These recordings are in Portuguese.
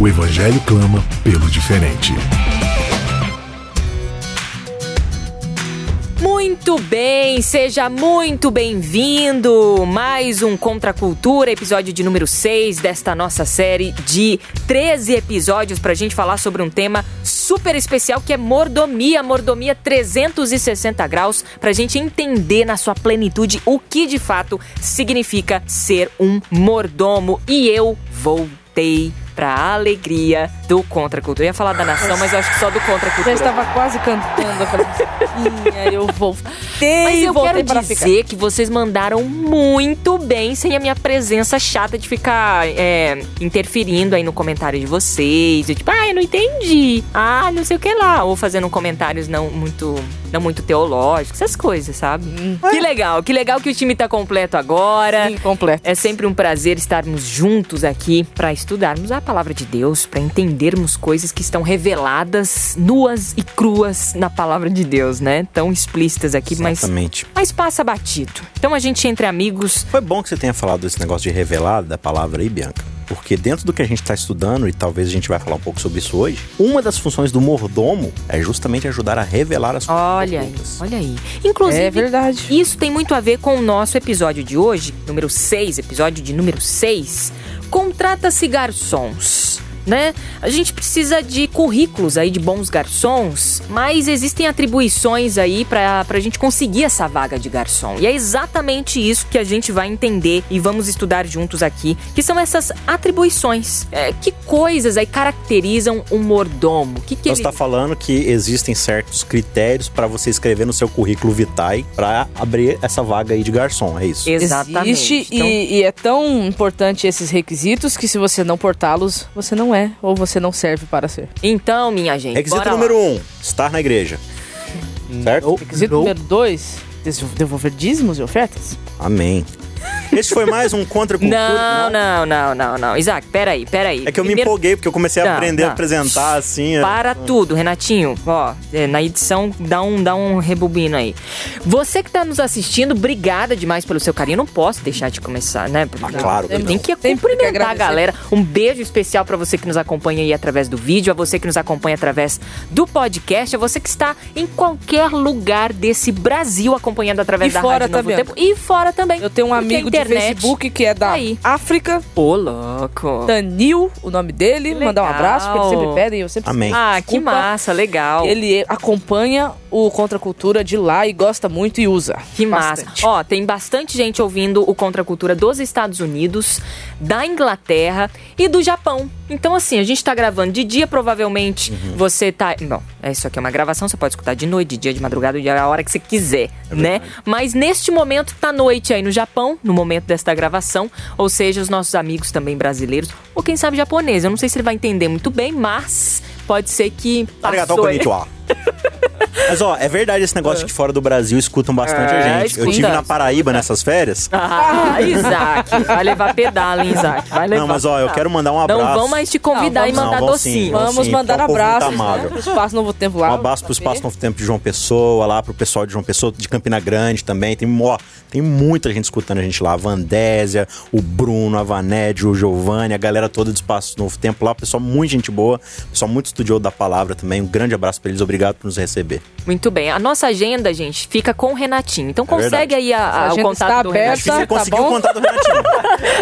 O Evangelho clama pelo diferente. Muito bem, seja muito bem-vindo. Mais um Contra a Cultura, episódio de número 6 desta nossa série de 13 episódios para a gente falar sobre um tema super especial que é mordomia, mordomia 360 graus, para a gente entender na sua plenitude o que de fato significa ser um mordomo. E eu voltei pra alegria do Contra a Cultura. Eu ia falar da nação, mas eu acho que só do Contra a Cultura. Já estava quase cantando aquela eu voltei Mas eu quero para dizer que vocês mandaram muito bem sem a minha presença chata de ficar é, interferindo aí no comentário de vocês. Eu, tipo, ah, eu não entendi. Ah, não sei o que lá. Ou fazendo comentários não muito, não muito teológicos, essas coisas, sabe? Que legal, que legal que o time tá completo agora. Sim, completo. É sempre um prazer estarmos juntos aqui para estudarmos a palavra de Deus, para entendermos coisas que estão reveladas, nuas e cruas na palavra de Deus, né? Tão explícitas aqui, mas, Exatamente. mas passa batido. Então a gente entre amigos. Foi bom que você tenha falado desse negócio de revelar da palavra aí, Bianca. Porque dentro do que a gente está estudando, e talvez a gente vai falar um pouco sobre isso hoje, uma das funções do mordomo é justamente ajudar a revelar as coisas Olha aí, olha aí. Inclusive, É verdade. Isso tem muito a ver com o nosso episódio de hoje, número 6, episódio de número 6. Contrata-se garçons. Né? A gente precisa de currículos aí de bons garçons, mas existem atribuições aí pra, pra gente conseguir essa vaga de garçom. E é exatamente isso que a gente vai entender e vamos estudar juntos aqui, que são essas atribuições. É, que coisas aí caracterizam um mordomo? Que que ele... você está falando que existem certos critérios para você escrever no seu currículo vitae para abrir essa vaga aí de garçom, é isso? Exatamente. Existe Então- e, e é tão importante esses requisitos que se você não portá-los, você não é ou você não serve para ser. Então, minha gente, Requisito bora lá. número um, estar na igreja. Certo? Requisito número dois, devolver dízimos e ofertas. Amém. Esse foi mais um contra a cultura. Não, não, não, não, não. Isaac, peraí, peraí. É que eu me empolguei, porque eu comecei a Não, aprender a apresentar assim. é- Para tudo, Renatinho. Ó, é, na edição, dá um, dá um rebobino aí. Você que tá nos assistindo, obrigada demais pelo seu carinho. Não posso deixar de começar, né? Ah, claro que Tem que cumprimentar a galera. Um beijo especial pra você que nos acompanha aí através do vídeo, a você que nos acompanha através do podcast, a você que está em qualquer lugar desse Brasil acompanhando através E da fora Rádio Novo. Tempo. E fora também. Eu tenho um Porque a amigo de Facebook que é da tá aí. África, Ô, louco. Danil, o nome dele. Mandar um abraço, porque eles sempre pedem, eu sempre Amém. Ah, que massa, legal. Ele acompanha o Contra Cultura de lá e gosta muito e usa. Que massa. Bastante. Ó, tem bastante gente ouvindo o Contra a Cultura dos Estados Unidos, da Inglaterra e do Japão. Então, assim, a gente tá gravando de dia, provavelmente você tá. Não, é isso aqui é uma gravação, você pode escutar de noite, de dia, de madrugada, de a hora que você quiser, né? Mas neste momento tá noite aí no Japão, no momento desta gravação. Ou seja, os nossos amigos também brasileiros, ou quem sabe japonês. Eu não sei se ele vai entender muito bem, mas pode ser que. Arigatou, passou aí. konnichiwa. Mas ó, é verdade esse negócio que fora do Brasil escutam bastante É, a gente. Eu tive na Paraíba nessas férias. Ah, Isaac. Vai levar pedala, hein, Isaac? Vai levar Não, mas ó, eu quero mandar um abraço. Não vão mais te convidar Não, e vamos- mandar não, vão sim, docinho. vão Vamos sim, mandar um povo muito abraços, né? Pro Espaço Novo Tempo lá. Um abraço pro Espaço Novo Tempo de João Pessoa, lá pro pessoal de João Pessoa, de Campina Grande também. Tem, ó, tem muita gente escutando a gente lá. A Vandésia, o Bruno, a Vanédio, o Giovanni, a galera toda do Espaço Novo Tempo lá. Pessoal muito gente boa, pessoal muito estudioso da palavra também. Um grande abraço pra eles, obrigado por nos receber. Muito bem. A nossa agenda, gente, fica com o Renatinho. Então consegue verdade. aí a- a- A o contato está do aberta. Renatinho. Você tá conseguiu bom? o contato do Renatinho.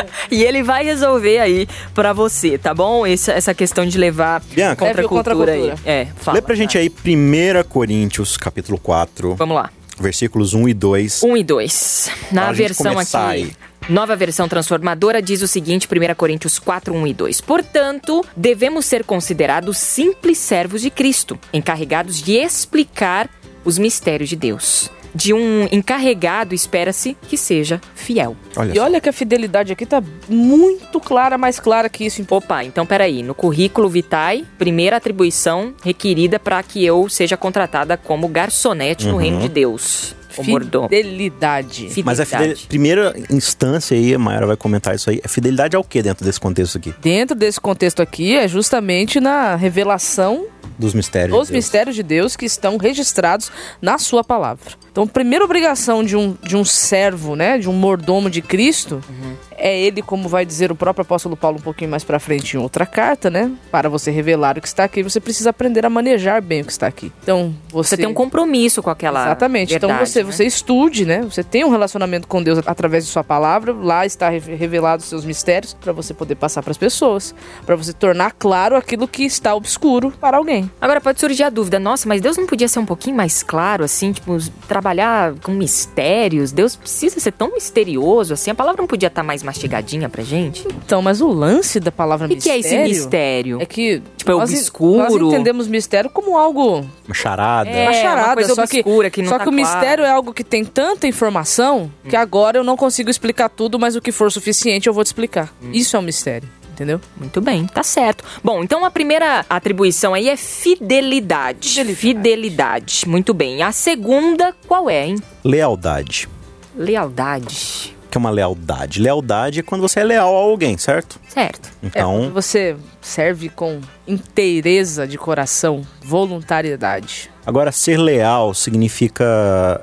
E ele vai resolver aí pra você, tá bom? Essa, essa questão de levar Bianca. contra a o contra a cultura aí. cultura. É, fala. Lê pra gente aí 1 Coríntios, capítulo 4, Vamos lá. versículos 1 e 2. 1 e 2. Na versão aqui. aí. Nova versão transformadora diz o seguinte, 1 Coríntios 4, 1 e 2. Portanto, devemos ser considerados simples servos de Cristo, encarregados de explicar os mistérios de Deus. de um encarregado espera-se que seja fiel. Olha E olha que a fidelidade aqui tá muito clara, mais clara que isso. Opa, então peraí. No currículo Vitae, primeira atribuição requerida para que eu seja contratada como garçonete no reino de Deus. O mordomo. Fidelidade. Mas a fidel... primeira instância aí, a Mayara vai comentar isso aí. A fidelidade é o que dentro desse contexto aqui? Dentro desse contexto aqui é justamente na revelação Dos mistérios. dos de Deus. mistérios de Deus que estão registrados na sua palavra. Então, a primeira obrigação de um, de um servo, né, de um mordomo de Cristo, é ele, como vai dizer o próprio apóstolo Paulo um pouquinho mais pra frente em outra carta, né, para você revelar o que está aqui, você precisa aprender a manejar bem o que está aqui. Então, você, Você tem um compromisso com aquela. Exatamente. então verdade, você, né? você estude, né? Você tem um relacionamento com Deus através de sua palavra. Lá está re- revelado os seus mistérios para você poder passar para as pessoas, para você tornar claro aquilo que está obscuro para alguém. Agora pode surgir a dúvida, nossa, mas Deus não podia ser um pouquinho mais claro, assim, tipo, trabalhar com mistérios? Deus precisa ser tão misterioso, assim? A palavra não podia estar mais mastigadinha pra gente? O Então, mas o lance da palavra que, que é mistério esse mistério? é que Tipo, é nós, obscuro? nós entendemos mistério como algo Uma charada. É, uma charada, uma coisa só obscura que, que não só tá que o claro. mistério é algo que tem tanta informação que agora eu não consigo explicar tudo, mas o que for suficiente eu vou te explicar. Isso é um mistério, entendeu? Muito bem, tá certo. Bom, então a primeira atribuição aí é fidelidade. Fidelidade. Fidelidade. Muito bem. A segunda, qual é, hein? Lealdade. Lealdade. Que é uma lealdade? Lealdade é quando você é leal a alguém, certo? Certo. É, Então, quando você serve com inteireza de coração, voluntariedade. agora ser leal significa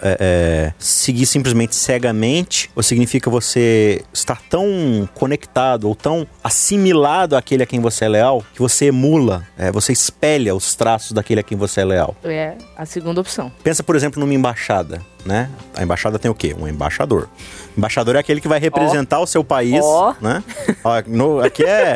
é, é, seguir simplesmente cegamente ou significa você estar tão conectado ou tão assimilado àquele a quem você é leal que você emula, é, você espelha os traços daquele a quem você é leal. É a segunda opção. Pensa, por exemplo, numa embaixada, né? A embaixada tem o quê? Um embaixador. Embaixador é aquele que vai representar o seu país, Ó. né? Ó, no- aqui é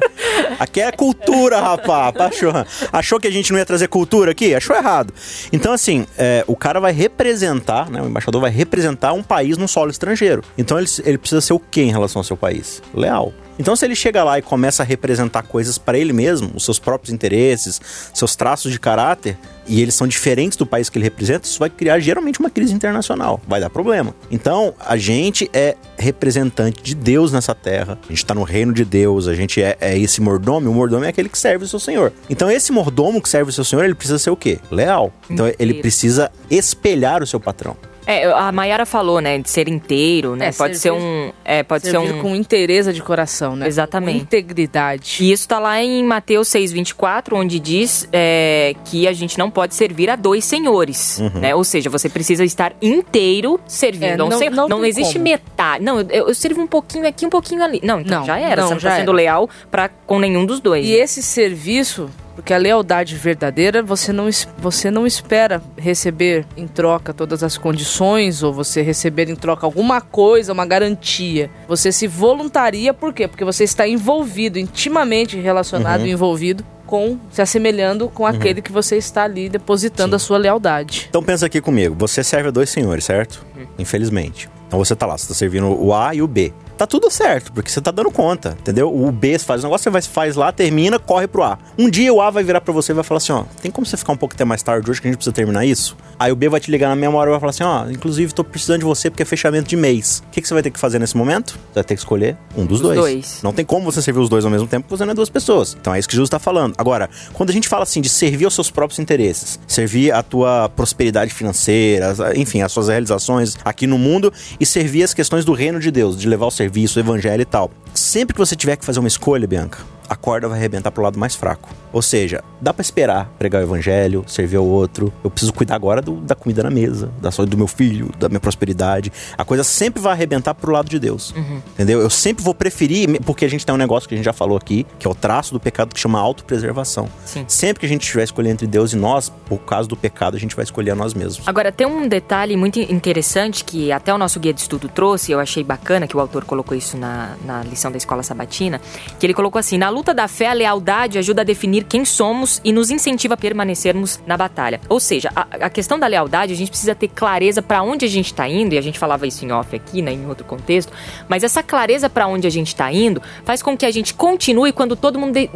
aqui é cultura, rapaz. Achou, achou que a gente não ia trazer cultura aqui? Achou errado. Então, assim, é, o cara vai representar, né? O embaixador vai representar um país num solo estrangeiro. Então, ele, ele precisa ser o quê em relação ao seu país? Leal. Então, se ele chega lá e começa a representar coisas para ele mesmo, os seus próprios interesses, seus traços de caráter, e eles são diferentes do país que ele representa, isso vai criar geralmente uma crise internacional. Vai dar problema. Então, a gente é representante de Deus nessa terra. A gente está no reino de Deus, a gente é, é esse mordomo, e o mordomo é aquele que serve o seu senhor. Então, esse mordomo que serve o seu senhor, ele precisa ser o quê? Leal. Então, ele precisa espelhar o seu patrão. É, a Mayara falou, né, de ser inteiro, né? É, pode servir- ser um. É, pode ser um. com inteireza de coração, né? Exatamente. Com integridade. E isso tá lá em Mateus 6,24, onde diz é, que a gente não pode servir a dois senhores, Uhum. né? Ou seja, você precisa estar inteiro servindo É, não- senhor. não Não, tem existe como. metade. Não, eu, eu sirvo um pouquinho aqui, um pouquinho ali. Não, então Não, já era. não, você não já tá sendo leal pra, com nenhum dos dois. E esse serviço, porque a lealdade verdadeira, você não, você não espera receber em troca todas as condições ou você receber em troca alguma coisa, uma garantia. Você se voluntaria, por quê? Porque você está envolvido, intimamente relacionado e envolvido com, se assemelhando com aquele que você está ali depositando a sua lealdade. Então pensa aqui comigo, você serve a dois senhores, certo? Infelizmente. Então você tá lá, você tá servindo o A e o B. Tá tudo certo, porque você tá dando conta, entendeu? O B faz o negócio, você faz lá, termina, corre pro A. Um dia o A vai virar pra você e vai falar assim, ó, tem como você ficar um pouco até mais tarde hoje que a gente precisa terminar isso? Aí o B vai te ligar na mesma hora e vai falar assim, ó, inclusive tô precisando de você porque é fechamento de mês. O que, que você vai ter que fazer nesse momento? Você vai ter que escolher um dos Os dois. dois. Não tem como você servir os dois ao mesmo tempo porque você não é duas pessoas. Então é isso que Jesus está falando. Agora, quando a gente fala assim de servir aos seus próprios interesses, servir a tua prosperidade financeira, enfim, as suas realizações aqui no mundo e servir as questões do reino de Deus, de levar o serviço, o evangelho e tal. Sempre que você tiver que fazer uma escolha, Bianca, a corda vai arrebentar pro lado mais fraco. Ou seja, dá pra esperar pregar o evangelho, servir ao outro. Eu preciso cuidar agora do- da comida na mesa, da saúde do meu filho, da minha prosperidade. A coisa sempre vai arrebentar pro lado de Deus. Entendeu? Eu sempre vou preferir, porque a gente tem um negócio que a gente já falou aqui, que é o traço do pecado que chama autopreservação. Sim. Sempre que a gente estiver escolhendo entre Deus e nós, por causa do pecado, a gente vai escolher a nós mesmos. Agora, tem um detalhe muito interessante que até o nosso guia de estudo trouxe, eu achei bacana que o autor colocou isso na, na lição da escola sabatina, que ele colocou assim: na luta da fé, a lealdade ajuda a definir quem somos e nos incentiva a permanecermos na batalha. Ou seja, a, a questão da lealdade, a gente precisa ter clareza para onde a gente tá indo, e a gente falava isso em off aqui, né, em outro contexto, mas essa clareza para onde a gente tá indo faz com que a gente continue quando todo mundo de-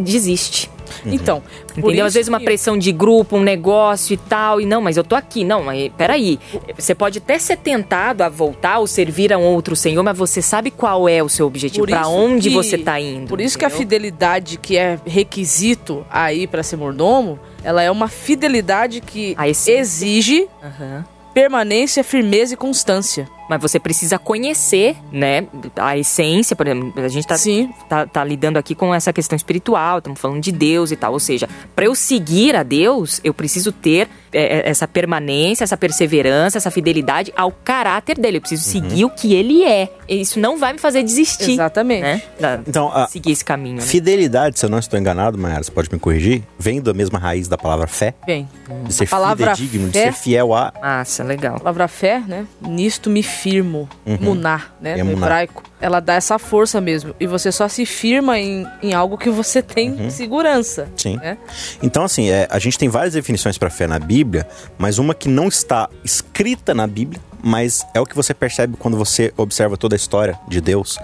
desiste. Então, por Entendeu? Às vezes uma pressão de grupo, um negócio e tal, e não, mas eu tô aqui. Não, mas peraí. Você pode até ser tentado a voltar ou servir a um outro senhor, mas você sabe qual é o seu objetivo, isso onde que- você tá indo. Por isso que a entendeu? fidelidade que é requisito aí pra ser mordomo, ela é uma fidelidade que exige Aham. permanência, firmeza e constância. Mas você precisa conhecer, né, a essência, por exemplo, a gente tá, Sim. tá, tá lidando aqui com essa questão espiritual, estamos falando de Deus e tal. Ou seja, para eu seguir a Deus, eu preciso ter é, é, essa permanência, essa perseverança, essa fidelidade ao caráter dele. Eu preciso seguir o que ele é. Isso não vai me fazer desistir. Exatamente. Né? Da- Então, a seguir esse caminho. Né? fidelidade, se eu não estou enganado, Mayara, você pode me corrigir, vem da mesma raiz da palavra fé, Bem, de ser palavra fidedigno, de ser fiel a. Massa, legal. a palavra fé, né? Nisto me firmo. Muná, né? No Emuná. hebraico. Ela dá essa força mesmo. E você só se firma em, em algo que você tem segurança. Sim. Né? Então, assim, é, a gente tem várias definições para fé na Bíblia, mas uma que não está escrita na Bíblia, mas é o que você percebe quando você observa toda a história de Deus,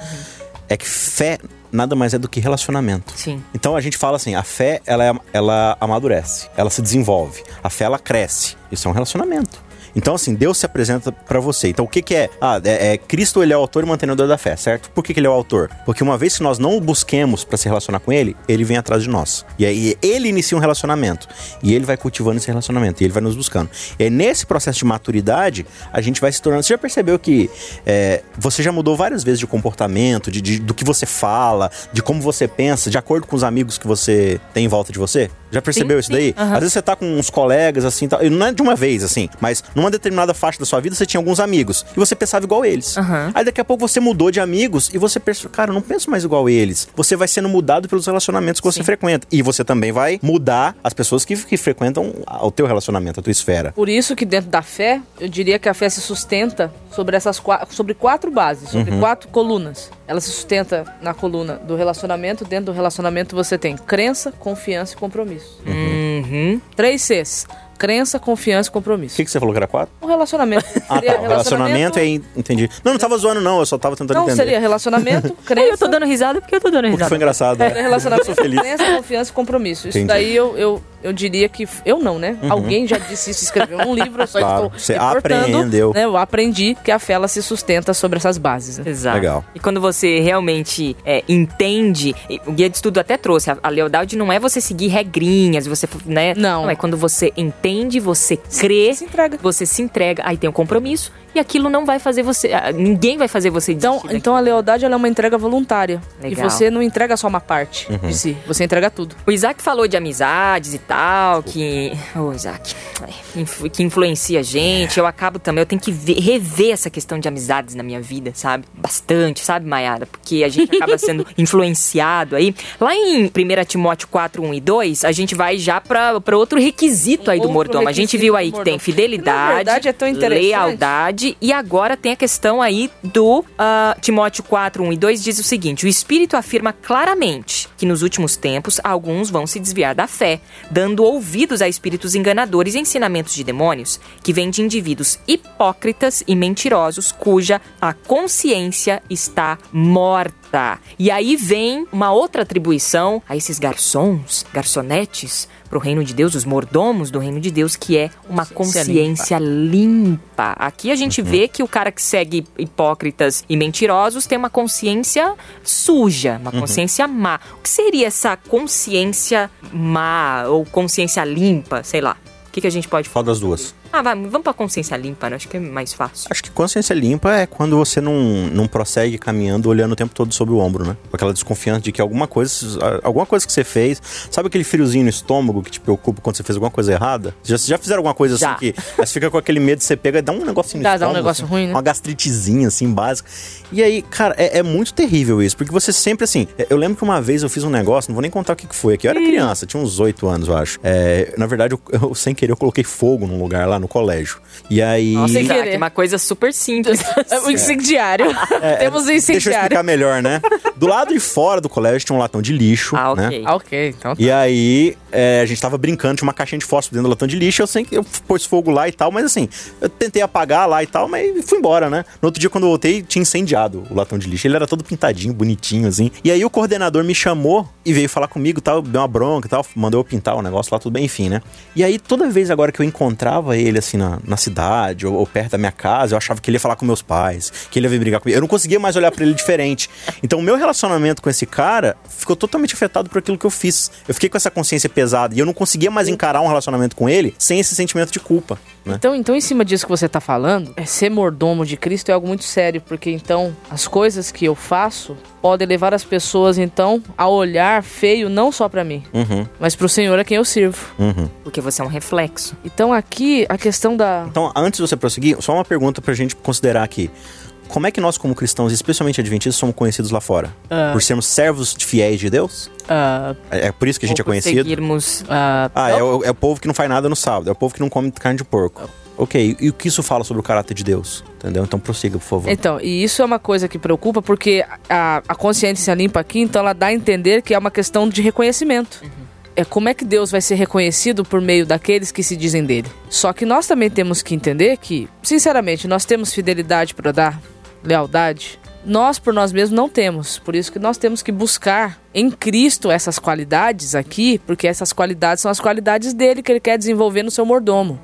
é que fé nada mais é do que relacionamento. Sim. Então a gente fala assim, a fé ela, é- ela amadurece, ela se desenvolve, a fé ela cresce. Isso é um relacionamento. Então, assim, Deus se apresenta pra você. Então, o que, que é? Ah, é, é Cristo, ele é o autor e mantenedor da fé, certo? Por que, que ele é o autor? Porque uma vez que nós não o busquemos pra se relacionar com ele, ele vem atrás de nós. E aí ele inicia um relacionamento. E ele vai cultivando esse relacionamento. E ele vai nos buscando. E aí, nesse processo de maturidade, a gente vai se tornando. Você já percebeu que é, você já mudou várias vezes de comportamento, de, de- do que você fala, de como você pensa, de acordo com os amigos que você tem em volta de você? Já percebeu isso daí? Às vezes você tá com uns colegas, assim, tal, e não é de uma vez, assim, mas numa determinada faixa da sua vida você tinha alguns amigos e você pensava igual eles. Aham. Aí daqui a pouco você mudou de amigos e você pensou, cara, eu não penso mais igual eles. Você vai sendo mudado pelos relacionamentos que você frequenta. E você também vai mudar as pessoas que, que frequentam o teu relacionamento, a tua esfera. Por isso que dentro da fé, eu diria que a fé se sustenta sobre essas quatro, sobre quatro bases, sobre Uhum. quatro colunas. Ela se sustenta na coluna do relacionamento. Dentro do relacionamento você tem crença, confiança e compromisso. Uhum. Três Cs: crença, confiança e O compromisso. que, que você falou que era quatro? O relacionamento. Ah, Seria tá. O relacionamento é. Entendi. Não, não tava zoando, não. Eu só tava tentando Não, entender. seria relacionamento, Eu crença. tô dando risada porque eu tô dando Porque risada. foi engraçado. Né? relacionamento, Eu sou feliz. crença, confiança e compromisso. Isso Entendi. daí eu, eu, eu diria que. Eu não, né? Alguém já disse isso, escreveu um livro, eu só Claro, estou você aprendeu. Né? Eu aprendi que a fé ela se sustenta sobre essas bases. Né? Exato. Legal. E quando você realmente é, entende, o guia de estudo até trouxe, a, a lealdade não é você seguir regrinhas, você, né? Não. é quando você entende, você crê, Se entrega. você se entrega, aí tem o compromisso, e aquilo não vai fazer você, ah, ninguém vai fazer você Então, então a lealdade ela é uma entrega voluntária. Legal. E você não entrega só uma parte de si, você entrega tudo. O Isaac falou de amizades e tal, que. Ô, Isaac. é, influ- Que influencia a gente. Eu acabo também, eu tenho que ver- rever essa questão de amizades na minha vida, sabe? Bastante, sabe, Mayara? Porque a gente acaba sendo influenciado aí. Lá em 1 Timóteo 4, 1 e 2, a gente vai já pra, pra outro requisito aí do mordomo. A gente viu aí que tem fidelidade, Na verdade, é tão e agora tem a questão aí do ah, Timóteo 4, 1 e 2 diz o seguinte: o Espírito afirma claramente que nos últimos tempos alguns vão se desviar da fé, dando ouvidos a espíritos enganadores e ensinamentos de demônios, que vêm de indivíduos hipócritas e mentirosos, cuja a consciência está morta. E aí vem uma outra atribuição a esses garçons, garçonetes, para o reino de Deus, os mordomos do reino de Deus, que é uma Consciência consciência limpa. Aqui a gente vê que o cara que segue hipócritas e mentirosos tem uma consciência suja, uma consciência má. O que seria essa consciência má ou consciência limpa? Sei lá. O que, que a gente pode falar? Qual das duas? Ah, vai, vamos pra consciência limpa, né? Acho que é mais fácil. Acho que consciência limpa é quando você não, não prossegue caminhando olhando o tempo todo sobre o ombro, né? Com aquela desconfiança de que alguma coisa, alguma coisa que você fez, sabe aquele friozinho no estômago que te preocupa quando você fez alguma coisa errada? Já, já fizeram alguma coisa Já. assim que aí você fica com aquele medo, você pega e dá um negocinho no Dá- dá um estômago, negócio assim, ruim, né? Uma gastritezinha, assim, básica. E aí, cara, é, é muito terrível isso, porque você sempre, assim, eu lembro que uma vez eu fiz um negócio, não vou nem contar o que que foi aqui, eu era criança, tinha uns oito anos, eu acho. É, na verdade, eu, eu, sem querer, eu coloquei fogo num lugar lá no no colégio. E aí. Nossa, Isaac, uma coisa super simples. O incendiário. Temos o Deixa eu incendiário. explicar melhor, né? Do lado de fora do colégio tinha um latão de lixo, Ah, né? ok. Ah, ok. Então E aí, é, a gente tava brincando, tinha uma caixinha de fósforo dentro do latão de lixo, eu sei que eu pus fogo lá e tal, mas assim, eu tentei apagar lá e tal, mas fui embora, né? No outro dia, quando eu voltei, tinha incendiado o latão de lixo. Ele era todo pintadinho, bonitinho, assim. E aí o coordenador me chamou e veio falar comigo e tal, deu uma bronca e tal, mandou eu pintar o negócio lá, tudo bem, enfim, né? E aí, toda vez agora que eu encontrava ele, assim, na, na cidade ou, ou perto da minha casa, eu achava que ele ia falar com meus pais, que ele ia vir brigar comigo. Eu não conseguia mais olhar pra ele diferente. Então, o meu relacionamento com esse cara ficou totalmente afetado por aquilo que eu fiz. Eu fiquei com essa consciência pesada e eu não conseguia mais encarar um relacionamento com ele sem esse sentimento de culpa, né? Então, então, em cima disso que você tá falando, é ser mordomo de Cristo é algo muito sério, porque então as coisas que eu faço podem levar as pessoas então a olhar feio não só pra mim, Uhum, mas pro Senhor a quem eu sirvo. uhum. Porque você é um reflexo. Então aqui a questão da Então, antes de você prosseguir, só uma pergunta pra gente considerar aqui. Como é que nós, como cristãos, especialmente adventistas, somos conhecidos lá fora? Ah. Por sermos servos fiéis de Deus? ah, É é por isso que a gente é por conhecido? seguirmos ah, Ah, é o, é o povo que não faz nada no sábado, é o povo que não come carne de porco. Ok, e o que isso fala sobre o caráter de Deus? Entendeu? Então prossiga, por favor. Então, e isso é uma coisa que preocupa porque a, a consciência limpa aqui, então ela dá a entender que é uma questão de reconhecimento. É como é que Deus vai ser reconhecido por meio daqueles que se dizem dele. Só que nós também temos que entender que, sinceramente, nós temos fidelidade para dar, lealdade. Nós por nós mesmos não temos. Por isso que nós temos que buscar em Cristo essas qualidades aqui, porque essas qualidades são as qualidades dele que ele quer desenvolver no seu mordomo.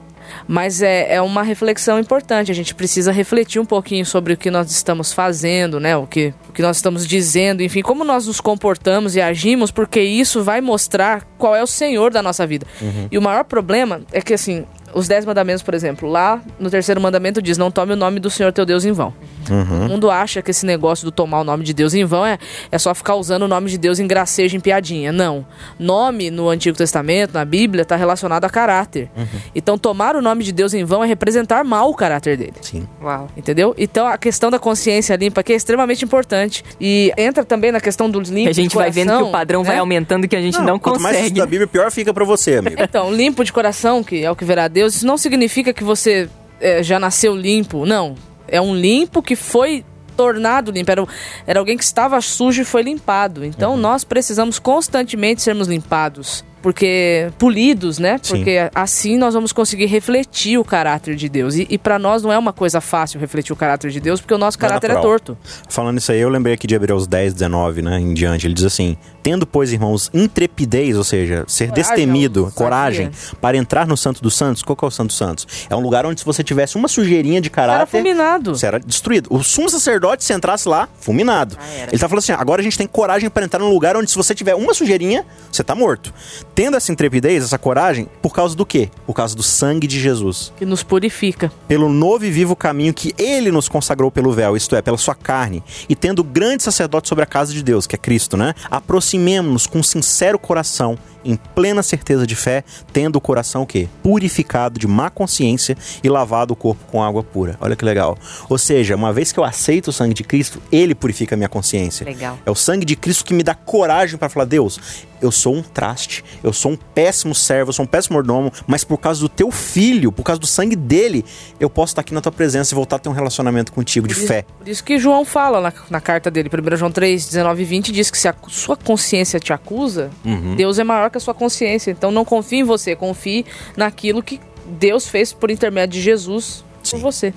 Mas é, é uma reflexão importante. A gente precisa refletir um pouquinho sobre o que nós estamos fazendo, né? O que, o que nós estamos dizendo, enfim, como nós nos comportamos e agimos, porque isso vai mostrar qual é o Senhor da nossa vida. E o maior problema é que, assim, os dez mandamentos, por exemplo, lá no terceiro mandamento diz: Não tome o nome do Senhor teu Deus em vão. O mundo acha que esse negócio do tomar o nome de Deus em vão é, é só ficar usando o nome de Deus em gracejo, em piadinha. Não. Nome no Antigo Testamento, na Bíblia, está relacionado a caráter. Então, tomar o nome de Deus em vão é representar mal o caráter dele. Sim. Uau. Entendeu? Então a questão da consciência limpa aqui é extremamente importante. E entra também na questão dos limpos. E a gente de vai vendo que coração, o padrão vai né? aumentando que a gente não, Quanto mais você consegue. estuda a Bíblia, pior fica pra você, amigo. Então, limpo de coração, que é o que verá Deus, isso não significa que você é, já nasceu limpo. Não. É um limpo que foi tornado limpo. Era, era alguém que estava sujo e foi limpado. Então, nós precisamos constantemente sermos limpados. Porque polidos, né? Sim. Porque assim nós vamos conseguir refletir o caráter de Deus. E, e para nós não é uma coisa fácil refletir o caráter de Deus, porque o nosso é caráter é, natural. torto. Falando isso aí, eu lembrei aqui de Hebreus 10, 19, né, em diante. Ele diz assim: Tendo, pois, irmãos, intrepidez, ou seja, ser Coragem, destemido, coragem, para entrar no Santo dos Santos. Qual que é o Santo dos Santos? É um lugar onde se você tivesse uma sujeirinha de Era caráter. fulminado. Você era destruído. O sumo sacerdote, se entrasse lá, fulminado. Ah, era. Ele tá falando assim: agora a gente tem coragem para entrar num lugar onde, se você tiver uma sujeirinha, você tá morto. Tendo essa intrepidez, essa coragem, por causa do quê? Por causa do sangue de Jesus Que nos purifica. pelo novo e vivo caminho que ele nos consagrou pelo véu, isto é, pela sua carne, e tendo grande sacerdote sobre a casa de Deus, que é Cristo, né? Aproximemo-nos com sincero coração, em plena certeza de fé, tendo o coração o quê? Purificado de má consciência e lavado o corpo com água pura. Olha que legal. Ou seja, uma vez que eu aceito o sangue de Cristo, ele purifica a minha consciência. Legal. É o sangue de Cristo que me dá coragem para falar: Deus, eu sou um traste, eu sou um péssimo servo, eu sou um péssimo mordomo, mas por causa do teu filho, por causa do sangue dele, eu posso estar aqui na tua presença e voltar a ter um relacionamento contigo de Por isso- fé. Por isso que João fala na, na carta dele, 1 João 3, 19 e 20, diz que se a sua consciência te acusa, Uhum. Deus é maior que a sua consciência. Então não confie em você, confie naquilo que Deus fez por intermédio de Jesus Sim. por você.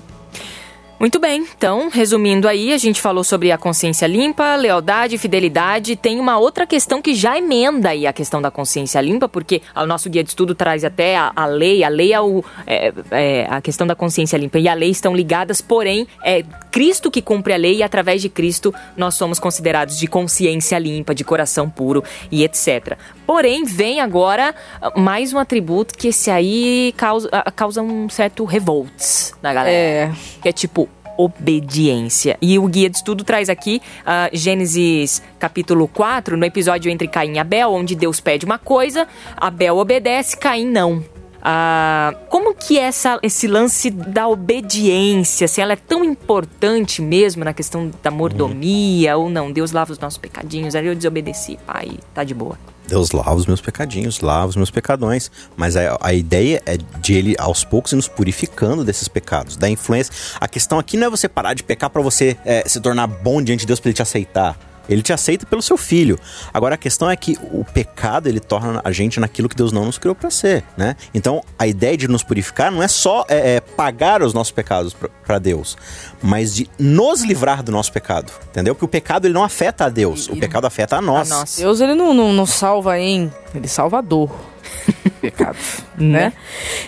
Muito bem, então, resumindo aí, a gente falou sobre a consciência limpa, lealdade, fidelidade. Tem uma outra questão que já emenda aí a questão da consciência limpa, porque o nosso guia de estudo traz até a, a lei, a lei é, o, é, é a questão da consciência limpa e a lei estão ligadas, porém, é Cristo que cumpre a lei e através de Cristo nós somos considerados de consciência limpa, de coração puro e etc. Porém, vem agora mais um atributo que esse aí causa, causa um certo revolts na galera É, que é tipo obediência. E o guia de estudo traz aqui ah, Gênesis capítulo 4, no episódio entre Caim e Abel, onde Deus pede uma coisa, Abel obedece, Caim não. Ah, como que essa, esse lance da obediência, se ela é tão importante mesmo na questão da mordomia ou não? Deus lava os nossos pecadinhos, aí eu desobedeci, pai, tá de boa. Deus lava os meus pecadinhos, lava os meus pecadões. Mas a, a ideia é de ele, aos poucos, nos purificando desses pecados, da influência. A questão aqui não é você parar de pecar para você é, se tornar bom diante de Deus para ele te aceitar. Ele te aceita pelo seu filho. Agora a questão é que o pecado ele torna a gente naquilo que Deus não nos criou para ser, né? Então a ideia de nos purificar não é só é, é, pagar os nossos pecados para Deus, mas de nos livrar do nosso pecado, entendeu? Porque o pecado ele não afeta a Deus, o pecado afeta a nós. A nós. Deus ele não, não, não salva em, ele salva a dor. Pecado, né?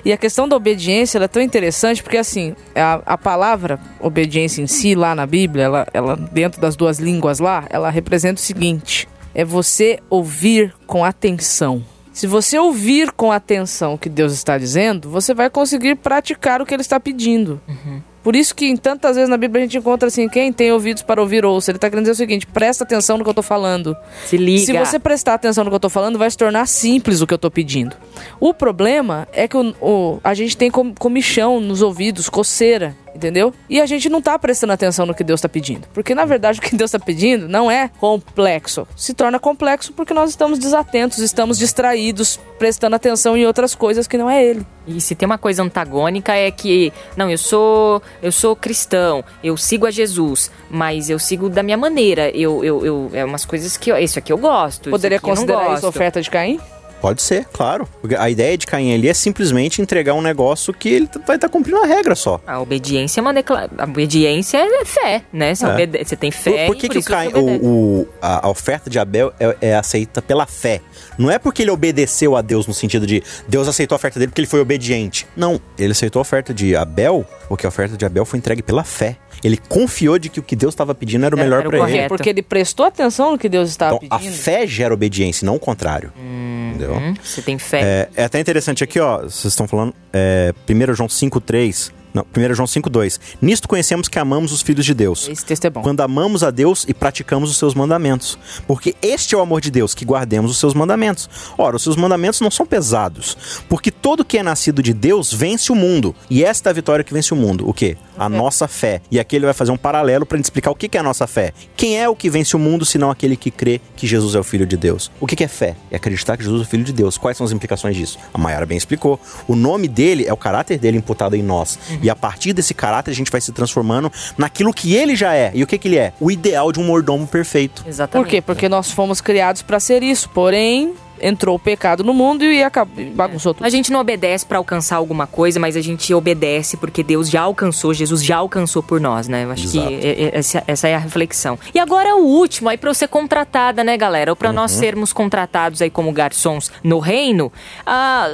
E a questão da obediência ela é tão interessante porque assim a, a palavra obediência em si lá na Bíblia, ela, ela dentro das duas línguas lá, ela representa o seguinte: é você ouvir com atenção. Se você ouvir com atenção o que Deus está dizendo, você vai conseguir praticar o que Ele está pedindo. Por isso que em tantas vezes na Bíblia a gente encontra assim, quem tem ouvidos para ouvir ouça. Ele está querendo dizer o seguinte, presta atenção no que eu estou falando. Se liga. Se você prestar atenção no que eu tô falando, vai se tornar simples o que eu tô pedindo. O problema é que o, o- a gente tem com- comichão nos ouvidos, coceira, entendeu? E a gente não tá prestando atenção no que Deus tá pedindo. Porque na verdade o que Deus tá pedindo não é complexo. Se torna complexo porque nós estamos desatentos, estamos distraídos, prestando atenção em outras coisas que não é Ele. E se tem uma coisa antagônica é que, não, eu sou, eu sou cristão, eu sigo a Jesus, mas eu sigo da minha maneira. Eu, eu, eu é umas coisas que eu, isso aqui eu gosto. Poderia considerar isso oferta de Caim? Pode ser, claro. Porque a ideia de Caim ali é simplesmente entregar um negócio que ele vai estar cumprindo a regra só. A obediência é uma decla... A obediência é fé, né? Você, É. obede- você tem fé. Por, por e que, por que o Caim, o, o- a, a oferta de Abel é, é aceita pela fé? Não é porque ele obedeceu a Deus no sentido de Deus aceitou a oferta dele porque ele foi obediente. Não, ele aceitou a oferta de Abel porque a oferta de Abel foi entregue pela fé. Ele confiou de que o que Deus estava pedindo era o melhor para ele. Porque ele prestou atenção no que Deus estava Então, a pedindo. fé gera obediência, não o contrário. Entendeu? Hum, você tem fé. É, é até interessante aqui, ó. Vocês estão falando. É, 1 João 5,3. Não, 1 João 5,2. Nisto conhecemos que amamos os filhos de Deus. Esse texto é bom. Quando amamos a Deus e praticamos os seus mandamentos. Porque este é o amor de Deus, que guardemos os seus mandamentos. Ora, os seus mandamentos não são pesados. Porque todo que é nascido de Deus vence o mundo. E esta é a vitória que vence o mundo. O quê? A nossa fé. E aqui ele vai fazer um paralelo para explicar o que é a nossa fé. Quem é o que vence o mundo, senão aquele que crê que Jesus é o Filho de Deus? O que que é fé? É acreditar que Jesus é o Filho de Deus. Quais são as implicações disso? A Mayara bem explicou. O nome dele é o caráter dele imputado em nós. E a partir desse caráter a gente vai se transformando naquilo que ele já é. E o que que ele é? O ideal de um mordomo perfeito. Exatamente. Por quê? Porque nós fomos criados para ser isso. Porém, entrou o pecado no mundo e acabou, bagunçou tudo. A gente não obedece pra alcançar alguma coisa, mas a gente obedece porque Deus já alcançou, Jesus já alcançou por nós, né? Eu acho Exato. que é- é- essa, essa é a reflexão. E agora o último, aí pra eu ser contratada, né, galera? Ou pra nós sermos contratados aí como garçons no reino, ah,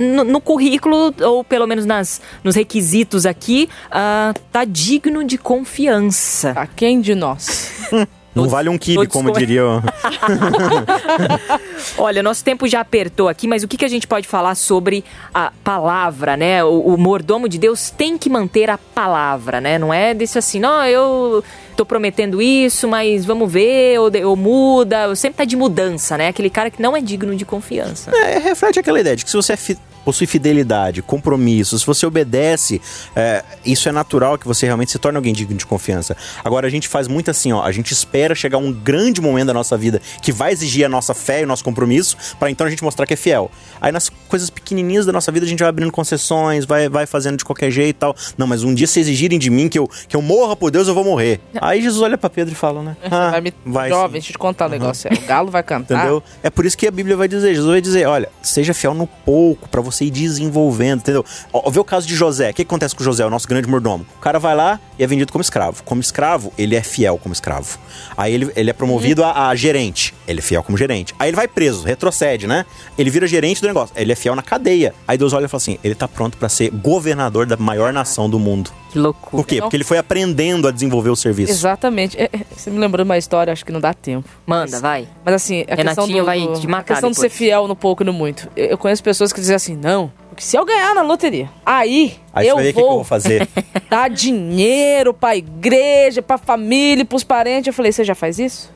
no, no currículo, ou pelo menos nas, nos requisitos aqui, ah, tá digno de confiança. A quem de nós? Não Todos- vale um kibe, como com- diria. o- Olha, nosso tempo já apertou aqui, mas o que, que a gente pode falar sobre a palavra, né? O, o mordomo de Deus tem que manter a palavra, né? Não é desse assim, não, eu tô prometendo isso, mas vamos ver, ou, ou muda, ou sempre tá de mudança, né? Aquele cara que não é digno de confiança. É, reflete aquela ideia de que se você é fi- possui fidelidade, compromisso, se você obedece, é, isso é natural que você realmente se torne alguém digno de confiança. Agora, a gente faz muito assim, ó, a gente espera chegar um grande momento da nossa vida que vai exigir a nossa fé e o nosso compromisso, para então a gente mostrar que é fiel. Aí nas coisas pequenininhas da nossa vida a gente vai abrindo concessões, vai, vai fazendo de qualquer jeito e tal. Não, mas um dia se exigirem de mim que eu, que eu morra por Deus, eu vou morrer. Aí Jesus olha para Pedro e fala, né? "Ah, vai me... vai Jovem, sim." deixa eu te contar um negócio. é, O galo vai cantar. Entendeu? É por isso que a Bíblia vai dizer, Jesus vai dizer, olha, seja fiel no pouco, pra você ir desenvolvendo, entendeu? Ó, vê o caso de José. O que, acontece com José, o nosso grande mordomo? O cara vai lá e é vendido como escravo. Como escravo, ele é fiel como escravo. Aí ele, ele é promovido a, a gerente. Ele é fiel como gerente. Aí ele vai preso, retrocede, né? Ele vira gerente do negócio. Ele é fiel na cadeia. Aí Deus olha e fala assim, ele tá pronto pra ser governador da maior nação do mundo. Que loucura. Por quê? Não. Porque ele foi aprendendo a desenvolver o serviço. Exatamente. É, é, você me lembrou de uma história, acho que não dá tempo. Manda, vai. Mas assim, a questão, Renatinho do, vai te a matar questão de ser depois. fiel no pouco e no muito. Eu, eu conheço pessoas que dizem assim, não, porque se eu ganhar na loteria, aí, Aí você eu, o que, que eu vou vou fazer. dar dinheiro pra igreja, pra família, pros parentes. Eu falei, você já faz isso?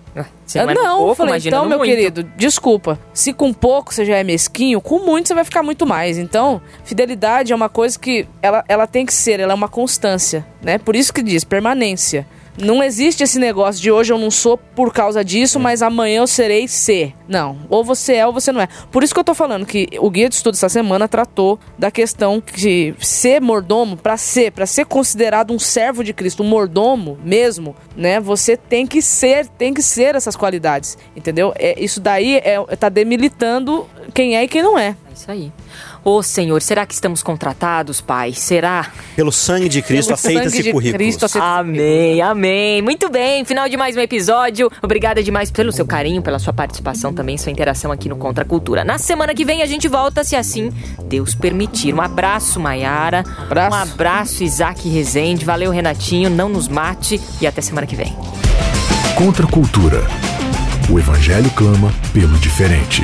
Se Ah, não, pouco, falei, então, meu muito. querido, desculpa. Se com pouco você já é mesquinho, com muito você vai ficar muito mais. Então, fidelidade é uma coisa que ela, ela tem que ser, ela é uma constância, né? Por isso que diz permanência. Não existe esse negócio de hoje eu não sou por causa disso, mas amanhã eu serei ser. Não. Ou você é ou você não é. Por isso que eu tô falando que o guia de estudo essa semana tratou da questão de ser mordomo, pra ser, para ser considerado um servo de Cristo, um mordomo mesmo, né? Você tem que ser, tem que ser essas qualidades, entendeu? É, isso daí é, tá demilitando quem é e quem não é. É isso aí. Ô Senhor, será que estamos contratados, Pai? Será? Pelo sangue de Cristo, Pelo sangue aceita-se de currículos. Cristo, aceita- Amém, amém. Muito bem, final de mais um episódio. Obrigada demais pelo seu carinho, pela sua participação também, sua interação aqui no Contra a Cultura. Na semana que vem a gente volta, se assim Deus permitir. Um abraço, Maiara. Abraço. Um abraço, Isaac Rezende. Valeu, Renatinho. Não nos mate e até semana que vem. Contra a cultura. O Evangelho clama pelo diferente.